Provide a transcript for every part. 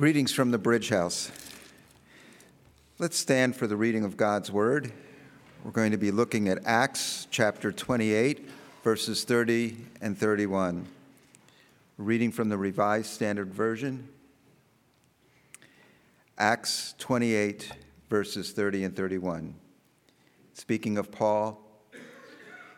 Greetings from the Bridge House. Let's stand for the reading of God's Word. We're going to be looking at Acts chapter 28, verses 30 and 31. Reading from the Revised Standard Version. Acts 28, verses 30 and 31. Speaking of Paul,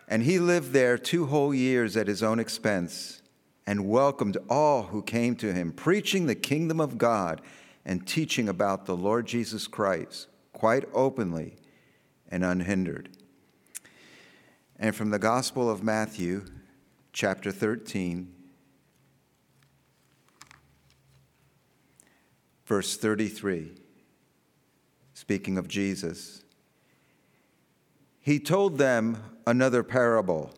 and he lived there two whole years at his own expense and welcomed all who came to him, preaching the kingdom of God and teaching about the Lord Jesus Christ quite openly and unhindered. And from the Gospel of Matthew, chapter 13, verse 33, speaking of Jesus, he told them another parable.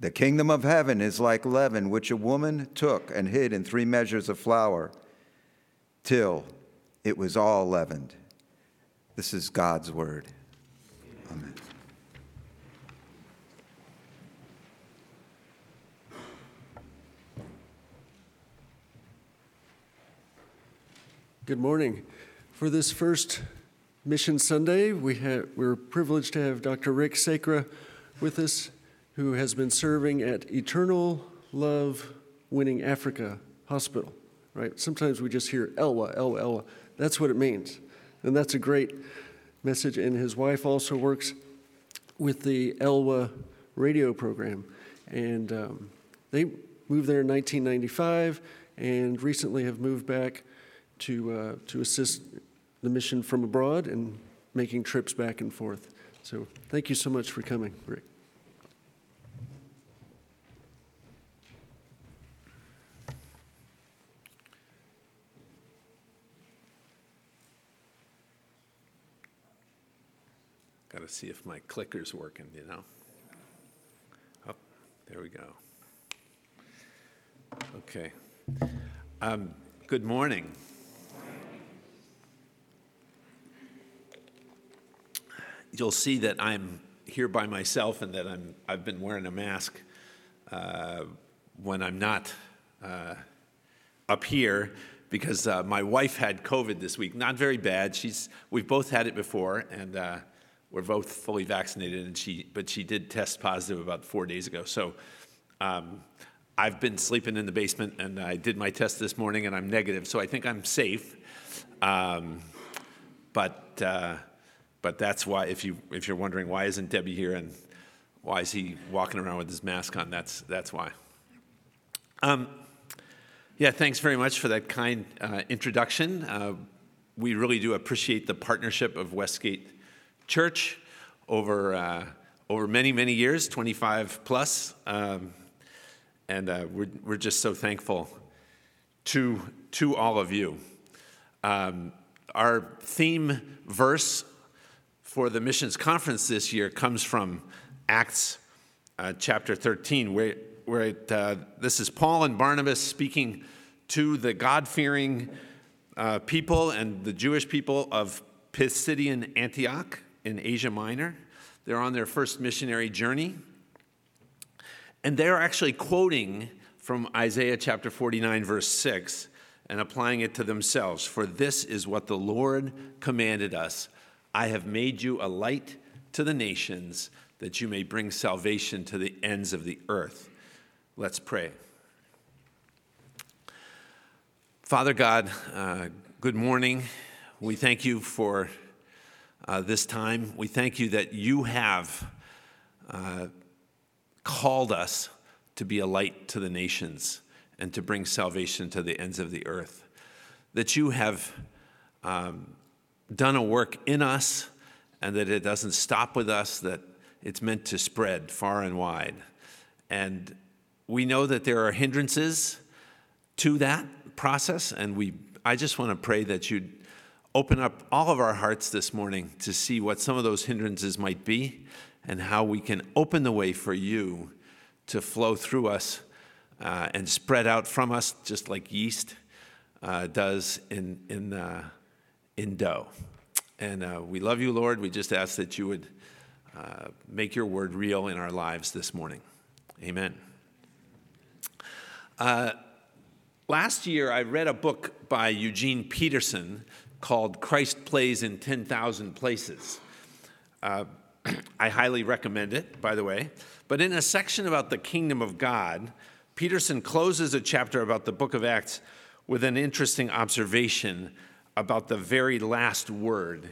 The kingdom of heaven is like leaven, which a woman took and hid in three measures of flour till it was all leavened. This is God's word. Amen. Good morning. For this first Mission Sunday, we have, we're privileged to have Dr. Rick Sacra with us, who has been serving at Eternal Love Winning Africa Hospital. Right? Sometimes we just hear Elwa, Elwa, Elwa. That's what it means, and that's a great message. And his wife also works with the Elwa radio program, and um, they moved there in 1995, and recently have moved back to uh, to assist the mission from abroad and making trips back and forth. So thank you so much for coming, Rick. Got to see if my clicker's working, you know? Oh, there we go. Okay. Um, good morning. You'll see that I'm here by myself and that I'm, I've been wearing a mask uh, when I'm not uh, up here because uh, my wife had COVID this week. Not very bad. She's, we've both had it before, and uh, we're both fully vaccinated, and she, but she did test positive about four days ago. So um, I've been sleeping in the basement, and I did my test this morning, and I'm negative. So I think I'm safe. Um, but uh, but that's why, if you if you're wondering why isn't Debbie here and why is he walking around with his mask on, that's that's why. Um, yeah, thanks very much for that kind uh, introduction. Uh, we really do appreciate the partnership of Westgate Church over uh, over many many years, 25 plus, um, and uh, we're we're just so thankful to to all of you. Um, our theme verse for the missions conference this year comes from Acts uh, chapter 13, where, where it, uh, this is Paul and Barnabas speaking to the God fearing uh, people and the Jewish people of Pisidian Antioch in Asia Minor. They're on their first missionary journey. And they're actually quoting from Isaiah chapter 49, verse 6, and applying it to themselves. For this is what the Lord commanded us I have made you a light to the nations that you may bring salvation to the ends of the earth. Let's pray. Father God, uh, good morning. We thank you for uh, this time. We thank you that you have uh, called us to be a light to the nations and to bring salvation to the ends of the earth. That you have um, done a work in us and that it doesn't stop with us, that it's meant to spread far and wide. And we know that there are hindrances to that process, and we, I just want to pray that you'd open up all of our hearts this morning to see what some of those hindrances might be and how we can open the way for you to flow through us uh, and spread out from us, just like yeast uh, does in, in, uh, in dough. And uh, we love you, Lord. We just ask that you would uh, make your word real in our lives this morning. Amen. Uh, Last year, I read a book by Eugene Peterson called Christ Plays in 10,000 Places. Uh, I highly recommend it, by the way. But in a section about the kingdom of God, Peterson closes a chapter about the book of Acts with an interesting observation about the very last word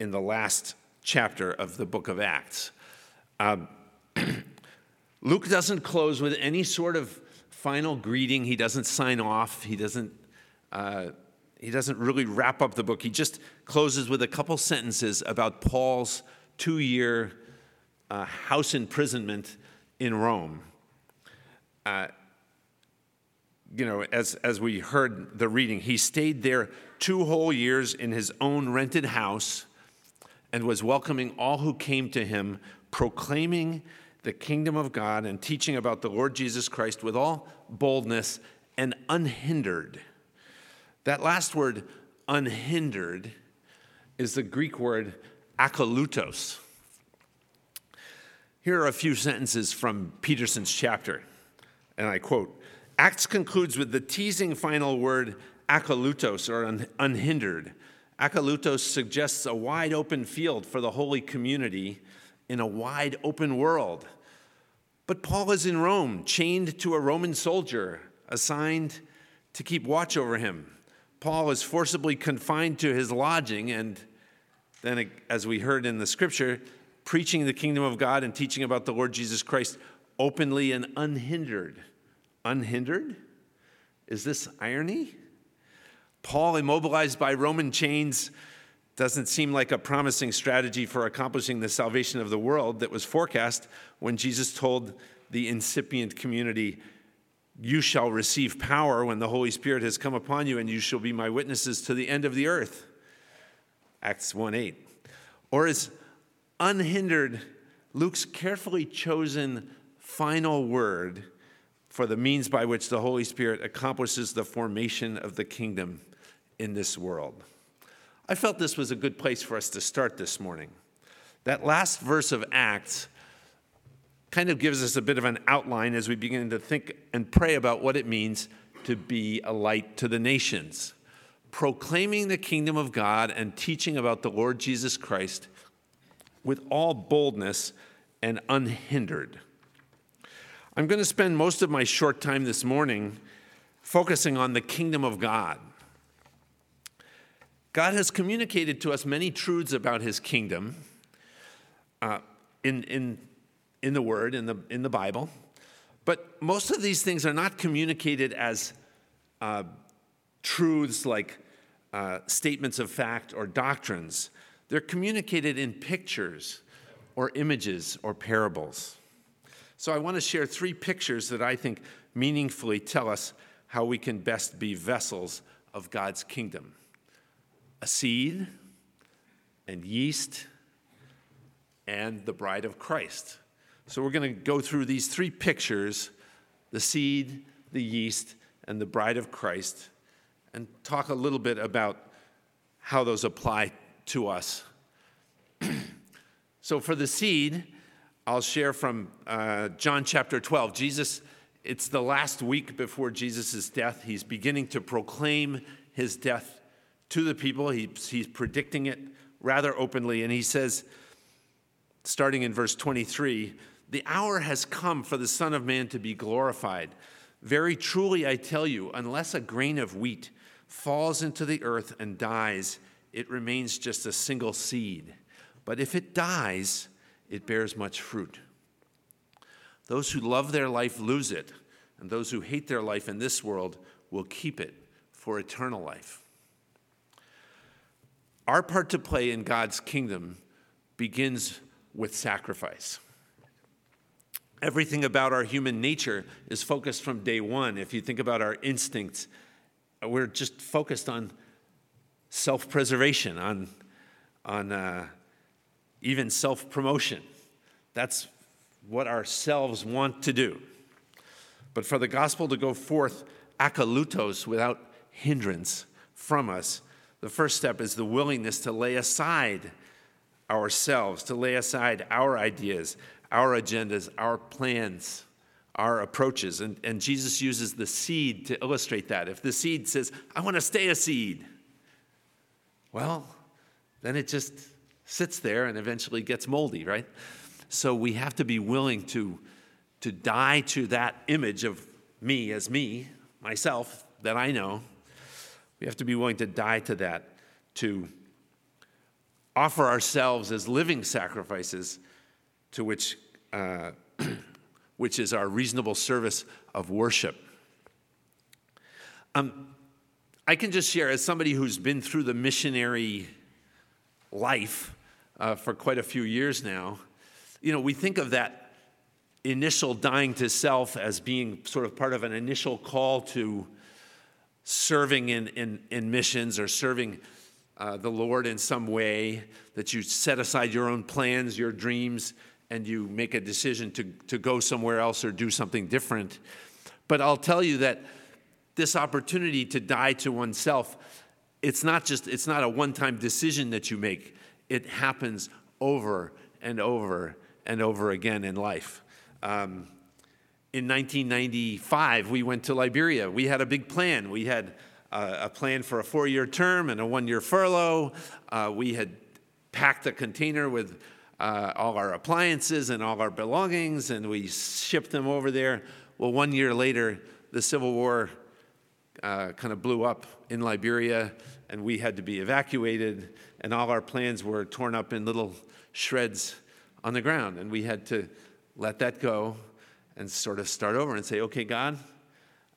in the last chapter of the book of Acts. Um, Luke doesn't close with any sort of final greeting. He doesn't sign off. He doesn't, uh, he doesn't really wrap up the book. He just closes with a couple sentences about Paul's two year uh, house imprisonment in Rome. Uh, you know, as, as we heard the reading, he stayed there two whole years in his own rented house and was welcoming all who came to him, proclaiming the kingdom of God and teaching about the Lord Jesus Christ with all boldness and unhindered. That last word, unhindered, is the Greek word akalutos. Here are a few sentences from Peterson's chapter, and I quote Acts concludes with the teasing final word akalutos, or un- unhindered. Akalutos suggests a wide open field for the holy community in a wide open world. But Paul is in Rome, chained to a Roman soldier assigned to keep watch over him. Paul is forcibly confined to his lodging, and then, as we heard in the scripture, preaching the kingdom of God and teaching about the Lord Jesus Christ openly and unhindered. Unhindered? Is this irony? Paul, immobilized by Roman chains, doesn't seem like a promising strategy for accomplishing the salvation of the world that was forecast when Jesus told the incipient community, You shall receive power when the Holy Spirit has come upon you, and you shall be my witnesses to the end of the earth. Acts 1 8. Or is unhindered Luke's carefully chosen final word for the means by which the Holy Spirit accomplishes the formation of the kingdom in this world. I felt this was a good place for us to start this morning. That last verse of Acts kind of gives us a bit of an outline as we begin to think and pray about what it means to be a light to the nations, proclaiming the kingdom of God and teaching about the Lord Jesus Christ with all boldness and unhindered. I'm going to spend most of my short time this morning focusing on the kingdom of God. God has communicated to us many truths about his kingdom uh, in, in, in the Word, in the, in the Bible, but most of these things are not communicated as uh, truths like uh, statements of fact or doctrines. They're communicated in pictures or images or parables. So I want to share three pictures that I think meaningfully tell us how we can best be vessels of God's kingdom a seed and yeast and the bride of Christ. So we're going to go through these three pictures the seed, the yeast, and the bride of Christ and talk a little bit about how those apply to us. so for the seed, I'll share from uh, John chapter 12. Jesus, it's the last week before Jesus' death. He's beginning to proclaim his death to the people. He, he's predicting it rather openly, and he says, starting in verse 23, the hour has come for the Son of Man to be glorified. Very truly, I tell you, unless a grain of wheat falls into the earth and dies, it remains just a single seed. But if it dies, it bears much fruit. Those who love their life lose it, and those who hate their life in this world will keep it for eternal life. Our part to play in God's kingdom begins with sacrifice. Everything about our human nature is focused from day one. If you think about our instincts, we're just focused on self preservation, on, on uh, even self promotion. That's what ourselves want to do. But for the gospel to go forth akalutos without hindrance from us, the first step is the willingness to lay aside ourselves, to lay aside our ideas, our agendas, our plans, our approaches. And, and Jesus uses the seed to illustrate that. If the seed says, I want to stay a seed, well, then it just sits there and eventually gets moldy, right? So we have to be willing to, to die to that image of me as me, myself, that I know. We have to be willing to die to that, to offer ourselves as living sacrifices to which, uh, which is our reasonable service of worship. Um, I can just share, as somebody who's been through the missionary life uh, for quite a few years now, you know, we think of that initial dying to self as being sort of part of an initial call to serving in, in, in missions or serving uh, the Lord in some way, that you set aside your own plans, your dreams, and you make a decision to, to go somewhere else or do something different. But I'll tell you that this opportunity to die to oneself, it's not just, it's not a one time decision that you make, it happens over and over and over again in life. Um, in 1995, we went to Liberia. We had a big plan. We had uh, a plan for a four year term and a one year furlough. Uh, we had packed a container with uh, all our appliances and all our belongings, and we shipped them over there. Well, one year later, the Civil War uh, kind of blew up in Liberia, and we had to be evacuated, and all our plans were torn up in little shreds on the ground, and we had to let that go and sort of start over and say, okay, God,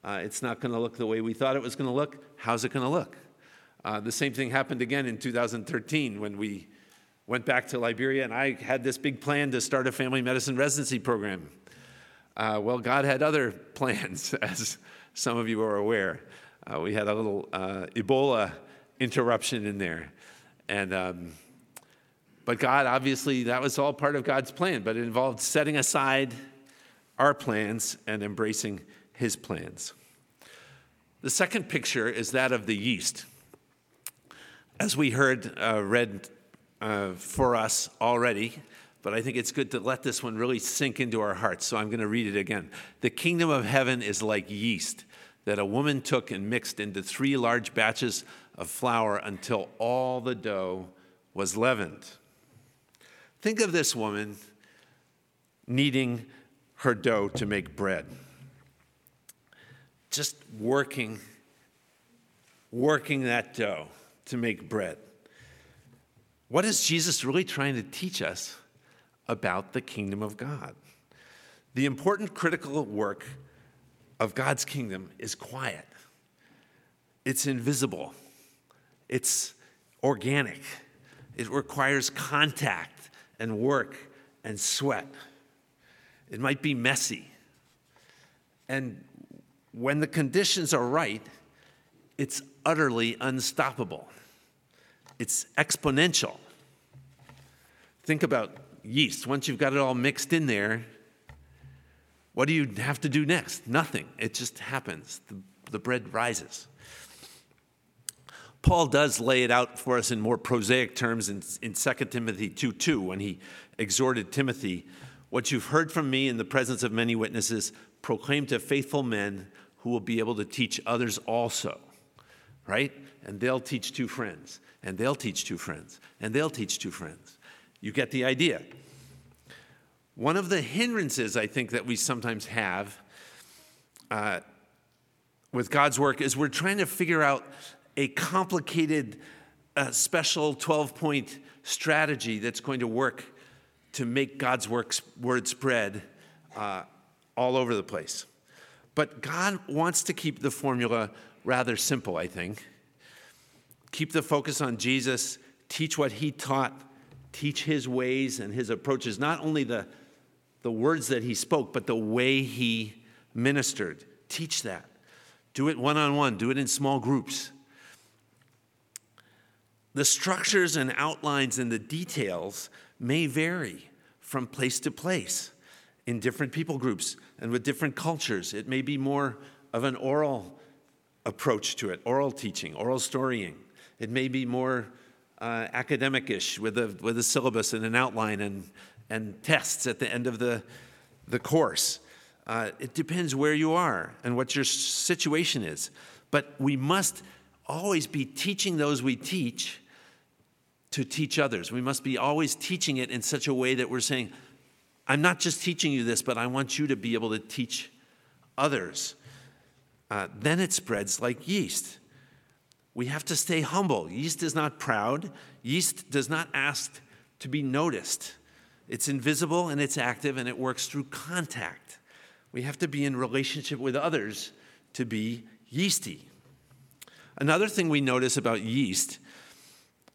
uh, it's not going to look the way we thought it was going to look. How's it going to look? Uh, the same thing happened again in 2013 when we went back to Liberia, and I had this big plan to start a family medicine residency program. Uh, well, God had other plans, as some of you are aware. Uh, we had a little uh, Ebola interruption in there. And, um, but God, obviously, that was all part of God's plan, but it involved setting aside our plans and embracing his plans. The second picture is that of the yeast. As we heard uh, read uh, for us already, but I think it's good to let this one really sink into our hearts. So I'm going to read it again. The kingdom of heaven is like yeast that a woman took and mixed into three large batches of flour until all the dough was leavened. Think of this woman kneading her dough to make bread. Just working, working that dough to make bread. What is Jesus really trying to teach us about the kingdom of God? The important critical work of God's kingdom is quiet, it's invisible, it's organic, it requires contact and work and sweat. It might be messy. And when the conditions are right, it's utterly unstoppable. It's exponential. Think about yeast. Once you've got it all mixed in there, what do you have to do next? Nothing. It just happens. The, the bread rises. Paul does lay it out for us in more prosaic terms in, in 2 Timothy 2 2 when he exhorted Timothy, What you've heard from me in the presence of many witnesses, proclaim to faithful men who will be able to teach others also. Right? And they'll teach two friends, and they'll teach two friends, and they'll teach two friends. You get the idea. One of the hindrances I think that we sometimes have uh, with God's work is we're trying to figure out a complicated, uh, special 12 point strategy that's going to work to make God's works, word spread uh, all over the place. But God wants to keep the formula rather simple, I think. Keep the focus on Jesus, teach what he taught, teach his ways and his approaches, not only the the words that he spoke, but the way he ministered. Teach that. Do it one on one, do it in small groups. The structures and outlines and the details may vary from place to place in different people groups and with different cultures. It may be more of an oral approach to it, oral teaching, oral storying. It may be more uh, academic-ish with a, with a syllabus and an outline and, and tests at the end of the, the course. Uh, it depends where you are and what your situation is. But we must always be teaching those we teach to teach others. We must be always teaching it in such a way that we're saying, I'm not just teaching you this, but I want you to be able to teach others. Uh, then it spreads like yeast. We have to stay humble. Yeast is not proud, yeast does not ask to be noticed. It's invisible and it's active and it works through contact. We have to be in relationship with others to be yeasty. Another thing we notice about yeast,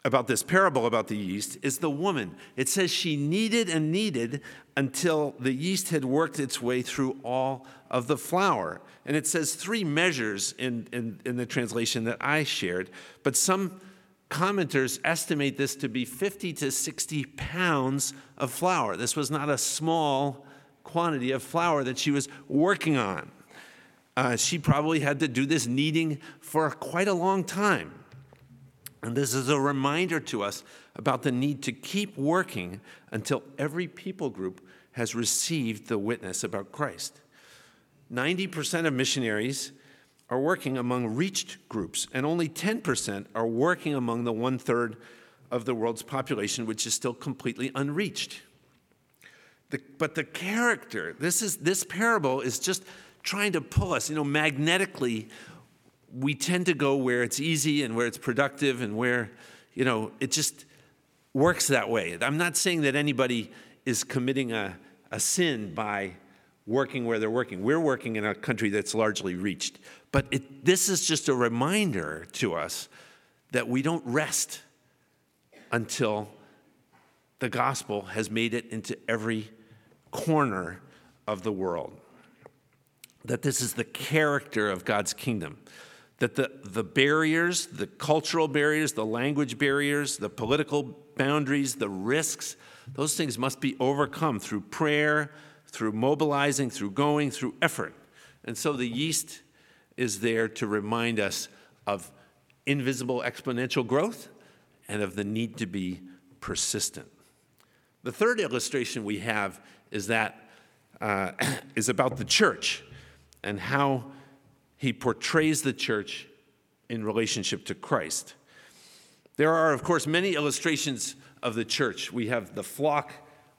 about this parable about the yeast, is the woman. It says she kneaded and kneaded until the yeast had worked its way through all of the flour. And it says three measures in, in, in the translation that I shared, but some commenters estimate this to be 50 to 60 pounds of flour. This was not a small quantity of flour that she was working on. Uh, she probably had to do this kneading for quite a long time. And this is a reminder to us about the need to keep working until every people group has received the witness about Christ. 90% of missionaries are working among reached groups, and only 10% are working among the one third of the world's population, which is still completely unreached. The, but the character, this, is, this parable is just trying to pull us. You know, magnetically, we tend to go where it's easy and where it's productive and where, you know, it just works that way. I'm not saying that anybody is committing a, a sin by working where they're working. We're working in a country that's largely reached. But it, this is just a reminder to us that we don't rest until the gospel has made it into every corner of the world that this is the character of God's kingdom. That the, the barriers, the cultural barriers, the language barriers, the political boundaries, the risks, those things must be overcome through prayer, through mobilizing, through going, through effort. And so the yeast is there to remind us of invisible exponential growth and of the need to be persistent. The third illustration we have is that uh, is about the church and how he portrays the church in relationship to Christ. There are, of course, many illustrations of the church. We have the flock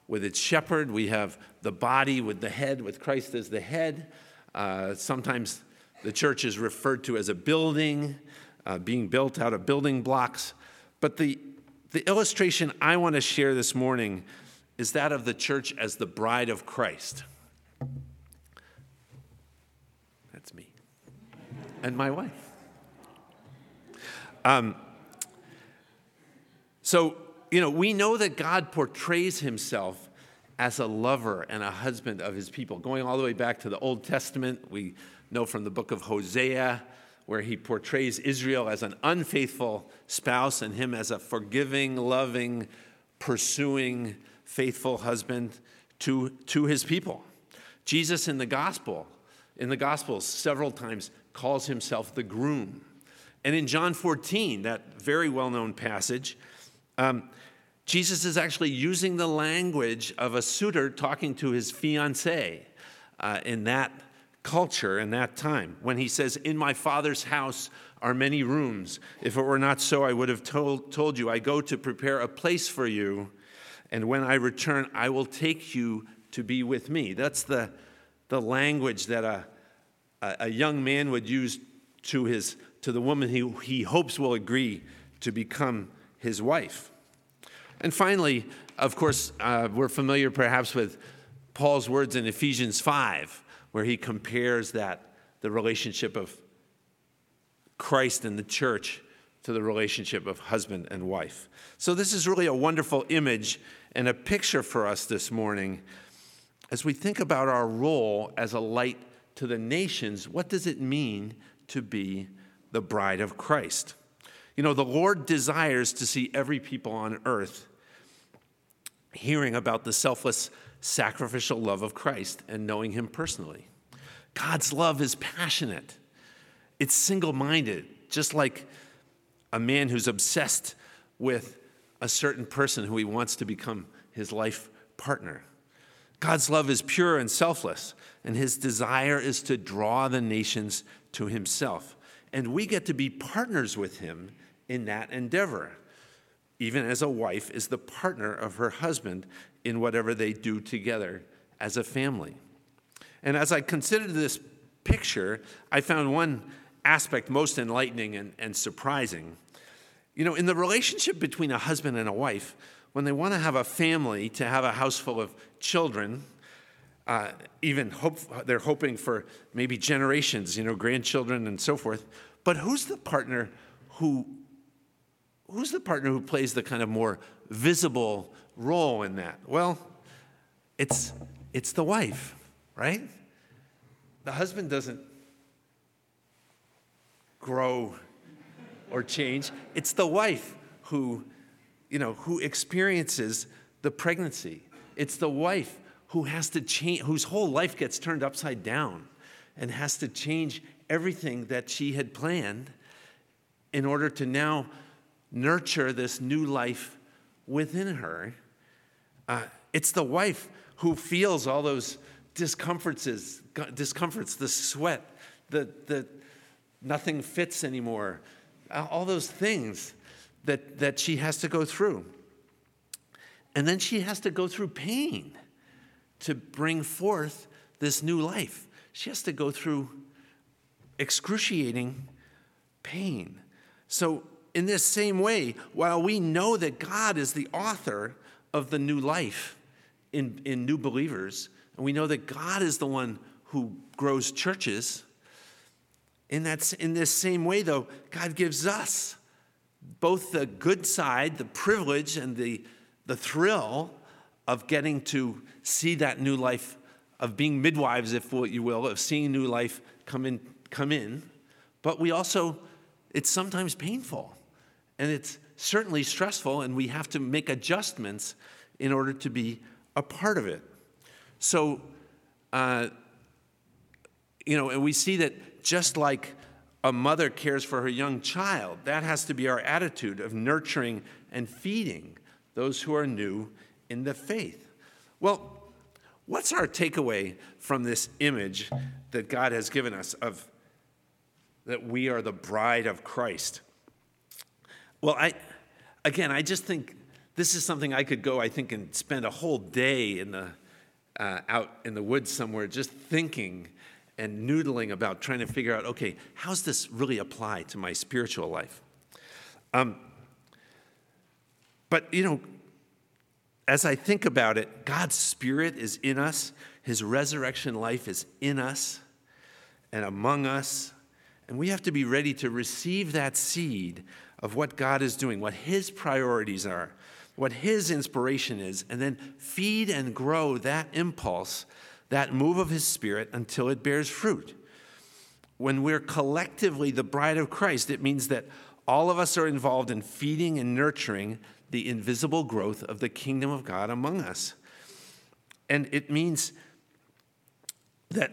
with its shepherd, we have the body with the head, with Christ as the head. Uh, sometimes the church is referred to as a building, uh, being built out of building blocks. But the, the illustration I want to share this morning is that of the church as the bride of Christ. And my wife. Um, so, you know, we know that God portrays himself as a lover and a husband of his people. Going all the way back to the Old Testament, we know from the book of Hosea, where he portrays Israel as an unfaithful spouse and him as a forgiving, loving, pursuing, faithful husband to, to his people. Jesus in the gospel, in the gospels, several times calls himself the groom. And in John 14, that very well known passage, um, Jesus is actually using the language of a suitor talking to his fiancee uh, in that culture in that time when he says, In my father's house are many rooms. If it were not so, I would have told, told you, I go to prepare a place for you, and when I return, I will take you to be with me. That's the, the language that a, a, young man would use to, his, to the woman he, he hopes will agree to become his wife. And finally, of course, uh, we're familiar perhaps with Paul's words in Ephesians 5, where he compares that the relationship of Christ and the church to the relationship of husband and wife. So, this is really a wonderful image and a picture for us this morning as we think about our role as a light to the nations, what does it mean to be the bride of Christ? You know, the Lord desires to see every people on earth hearing about the selfless, sacrificial love of Christ and knowing Him personally. God's love is passionate, it's single minded, just like a man who's obsessed with a certain person who he wants to become his life partner. God's love is pure and selfless, and his desire is to draw the nations to himself. And we get to be partners with him in that endeavor, even as a wife is the partner of her husband in whatever they do together as a family. And as I considered this picture, I found one aspect most enlightening and, and surprising. You know, in the relationship between a husband and a wife, when they want to have a family, to have a house full of children, uh, even hope, they're hoping for maybe generations, you know, grandchildren and so forth. But who's the partner who, who's the partner who plays the kind of more visible role in that? Well, it's, it's the wife, right? The husband doesn't grow or change. It's the wife who, you know, who experiences the pregnancy. It's the wife who has to change, whose whole life gets turned upside down and has to change everything that she had planned in order to now nurture this new life within her. Uh, it's the wife who feels all those discomforts, discomforts, the sweat, the, the nothing fits anymore, all those things that, that she has to go through. And then she has to go through pain to bring forth this new life. She has to go through excruciating pain. So, in this same way, while we know that God is the author of the new life in, in new believers, and we know that God is the one who grows churches, in, that, in this same way, though, God gives us both the good side, the privilege, and the, the thrill of getting to see that new life, of being midwives, if what you will, of seeing new life come in, come in. But we also, it's sometimes painful and it's certainly stressful, and we have to make adjustments in order to be a part of it. So, uh, you know, and we see that just like a mother cares for her young child, that has to be our attitude of nurturing and feeding those who are new in the faith. Well, what's our takeaway from this image that God has given us of that we are the bride of Christ? Well, I again, I just think this is something I could go, I think, and spend a whole day in the uh, out in the woods somewhere just thinking and noodling about trying to figure out okay, how's this really apply to my spiritual life? Um, but, you know, as I think about it, God's Spirit is in us, His resurrection life is in us and among us. And we have to be ready to receive that seed of what God is doing, what His priorities are, what His inspiration is, and then feed and grow that impulse that move of His Spirit until it bears fruit. When we're collectively the bride of Christ, it means that all of us are involved in feeding and nurturing the invisible growth of the kingdom of God among us. And it means that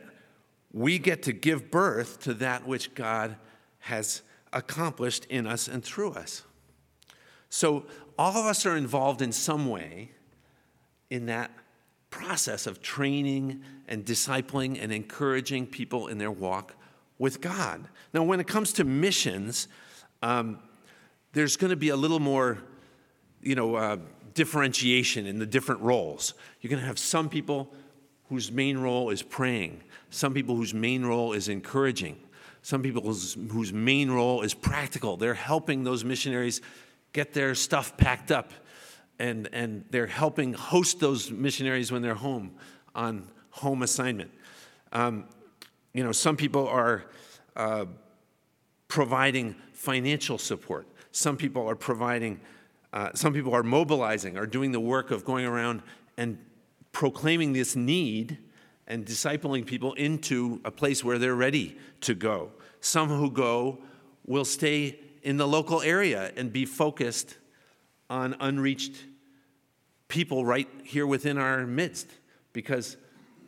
we get to give birth to that which God has accomplished in us and through us. So, all of us are involved in some way in that process of training and discipling and encouraging people in their walk with God. Now, when it comes to missions, um, there's going to be a little more, you know, uh, differentiation in the different roles. You're going to have some people whose main role is praying, some people whose main role is encouraging, some people whose, whose main role is practical. They're helping those missionaries get their stuff packed up and, and they're helping host those missionaries when they're home on home assignment. Um, you know, some people are uh, providing financial support. Some people are providing, uh, some people are mobilizing, are doing the work of going around and proclaiming this need and discipling people into a place where they're ready to go. Some who go will stay in the local area and be focused on unreached people right here within our midst because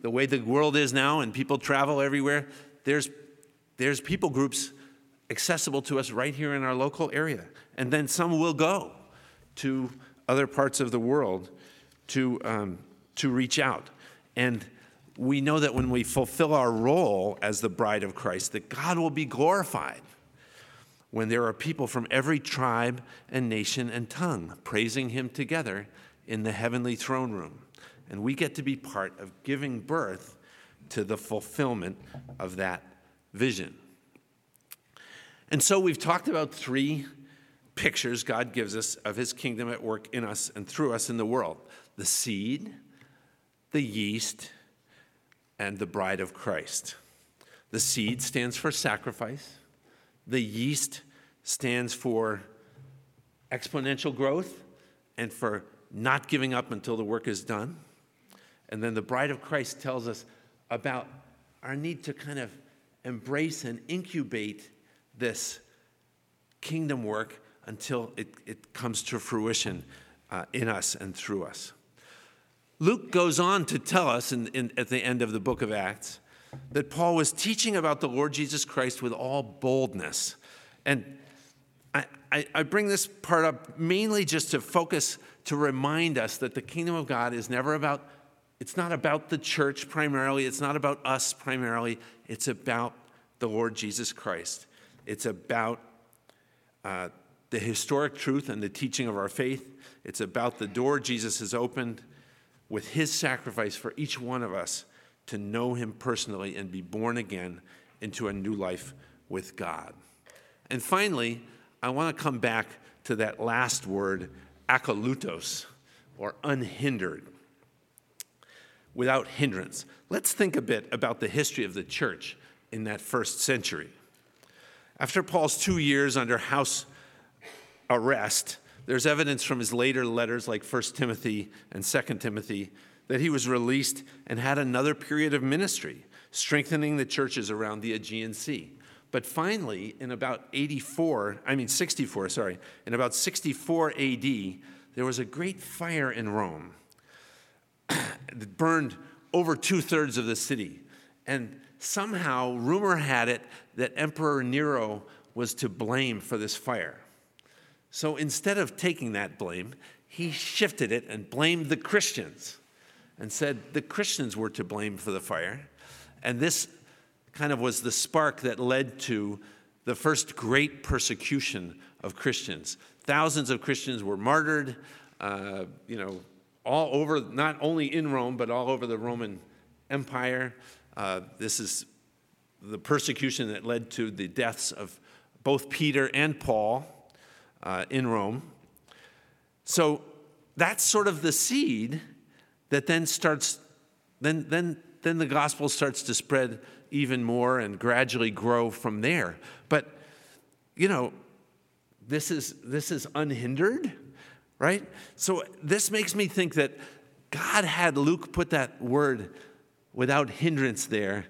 the way the world is now and people travel everywhere, there's, there's people groups accessible to us right here in our local area. And then some will go to other parts of the world to, um, to reach out. And we know that when we fulfill our role as the bride of Christ, that God will be glorified when there are people from every tribe and nation and tongue praising him together in the heavenly throne room. And we get to be part of giving birth to the fulfillment of that vision. And so we've talked about three pictures God gives us of his kingdom at work in us and through us in the world the seed, the yeast, and the bride of Christ. The seed stands for sacrifice, the yeast stands for exponential growth and for not giving up until the work is done. And then the bride of Christ tells us about our need to kind of embrace and incubate this kingdom work until it, it comes to fruition uh, in us and through us. Luke goes on to tell us in, in, at the end of the book of Acts that Paul was teaching about the Lord Jesus Christ with all boldness. And I, I, bring this part up mainly just to focus, to remind us that the kingdom of God is never about, it's not about the church primarily, it's not about us primarily, it's about the Lord Jesus Christ. It's about uh, the historic truth and the teaching of our faith. It's about the door Jesus has opened with his sacrifice for each one of us to know him personally and be born again into a new life with God. And finally, I want to come back to that last word, akalutos, or unhindered, without hindrance. Let's think a bit about the history of the church in that first century. After Paul's two years under house arrest, there's evidence from his later letters, like 1 Timothy and 2 Timothy, that he was released and had another period of ministry, strengthening the churches around the Aegean Sea. But finally, in about 84, I mean 64, sorry, in about 64 AD, there was a great fire in Rome that burned over two thirds of the city. And somehow, rumor had it that Emperor Nero was to blame for this fire. So instead of taking that blame, he shifted it and blamed the Christians and said the Christians were to blame for the fire. And this kind of was the spark that led to the first great persecution of Christians. Thousands of Christians were martyred, uh, you know, all over, not only in Rome, but all over the Roman Empire. Uh, this is the persecution that led to the deaths of both Peter and Paul uh, in Rome. So that's sort of the seed that then starts, then, then, then the gospel starts to spread even more and gradually grow from there. But, you know, this is, this is unhindered, right? So this makes me think that God had Luke put that word without hindrance there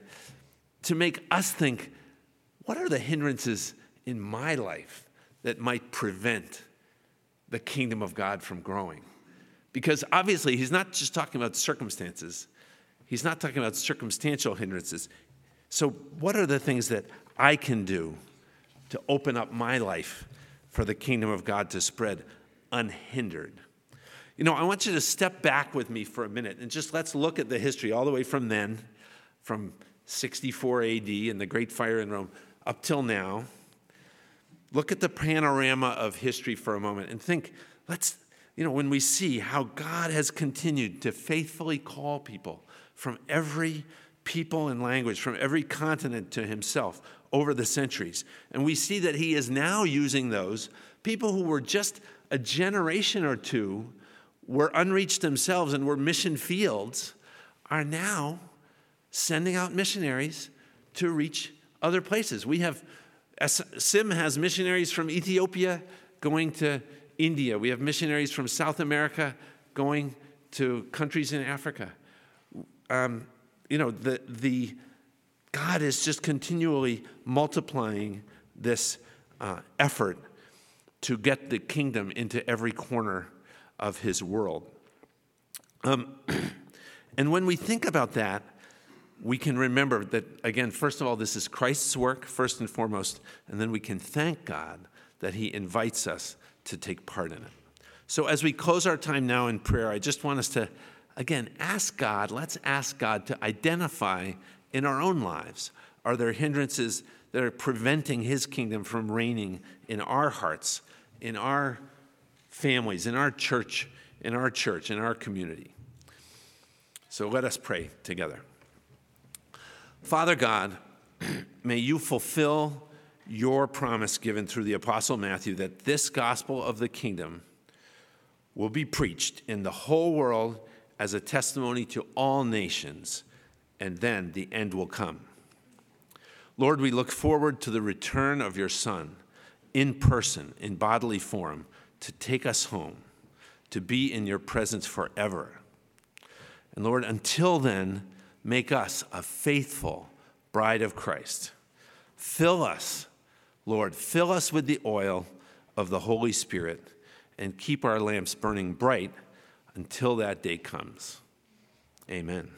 to make us think what are the hindrances in my life that might prevent the kingdom of God from growing. Because obviously, he's not just talking about circumstances, he's not talking about circumstantial hindrances. So, what are the things that I can do to open up my life for the kingdom of God to spread unhindered? You know, I want you to step back with me for a minute and just let's look at the history all the way from then, from 64 AD and the Great Fire in Rome, up till now. Look at the panorama of history for a moment and think, let's, you know, when we see how God has continued to faithfully call people from every people and language, from every continent to himself over the centuries. And we see that he is now using those people who were just a generation or two were unreached themselves and were mission fields are now sending out missionaries to reach other places. We have SIM has missionaries from Ethiopia going to India. We have missionaries from South America going to countries in Africa. Um, you know, the, the, God is just continually multiplying this uh, effort to get the kingdom into every corner of his world. Um, and when we think about that, we can remember that, again, first of all, this is Christ's work, first and foremost, and then we can thank God that He invites us to take part in it. So, as we close our time now in prayer, I just want us to Again, ask God, let's ask God to identify in our own lives are there hindrances that are preventing His kingdom from reigning in our hearts, in our families, in our church, in our church, in our community? So let us pray together. Father God, may you fulfill your promise given through the Apostle Matthew that this gospel of the kingdom will be preached in the whole world as a testimony to all nations, and then the end will come. Lord, we look forward to the return of your Son in person, in bodily form, to take us home, to be in your presence forever. And Lord, until then, make us a faithful bride of Christ. Fill us, Lord, fill us with the oil of the Holy Spirit and keep our lamps burning bright until that day comes. Amen.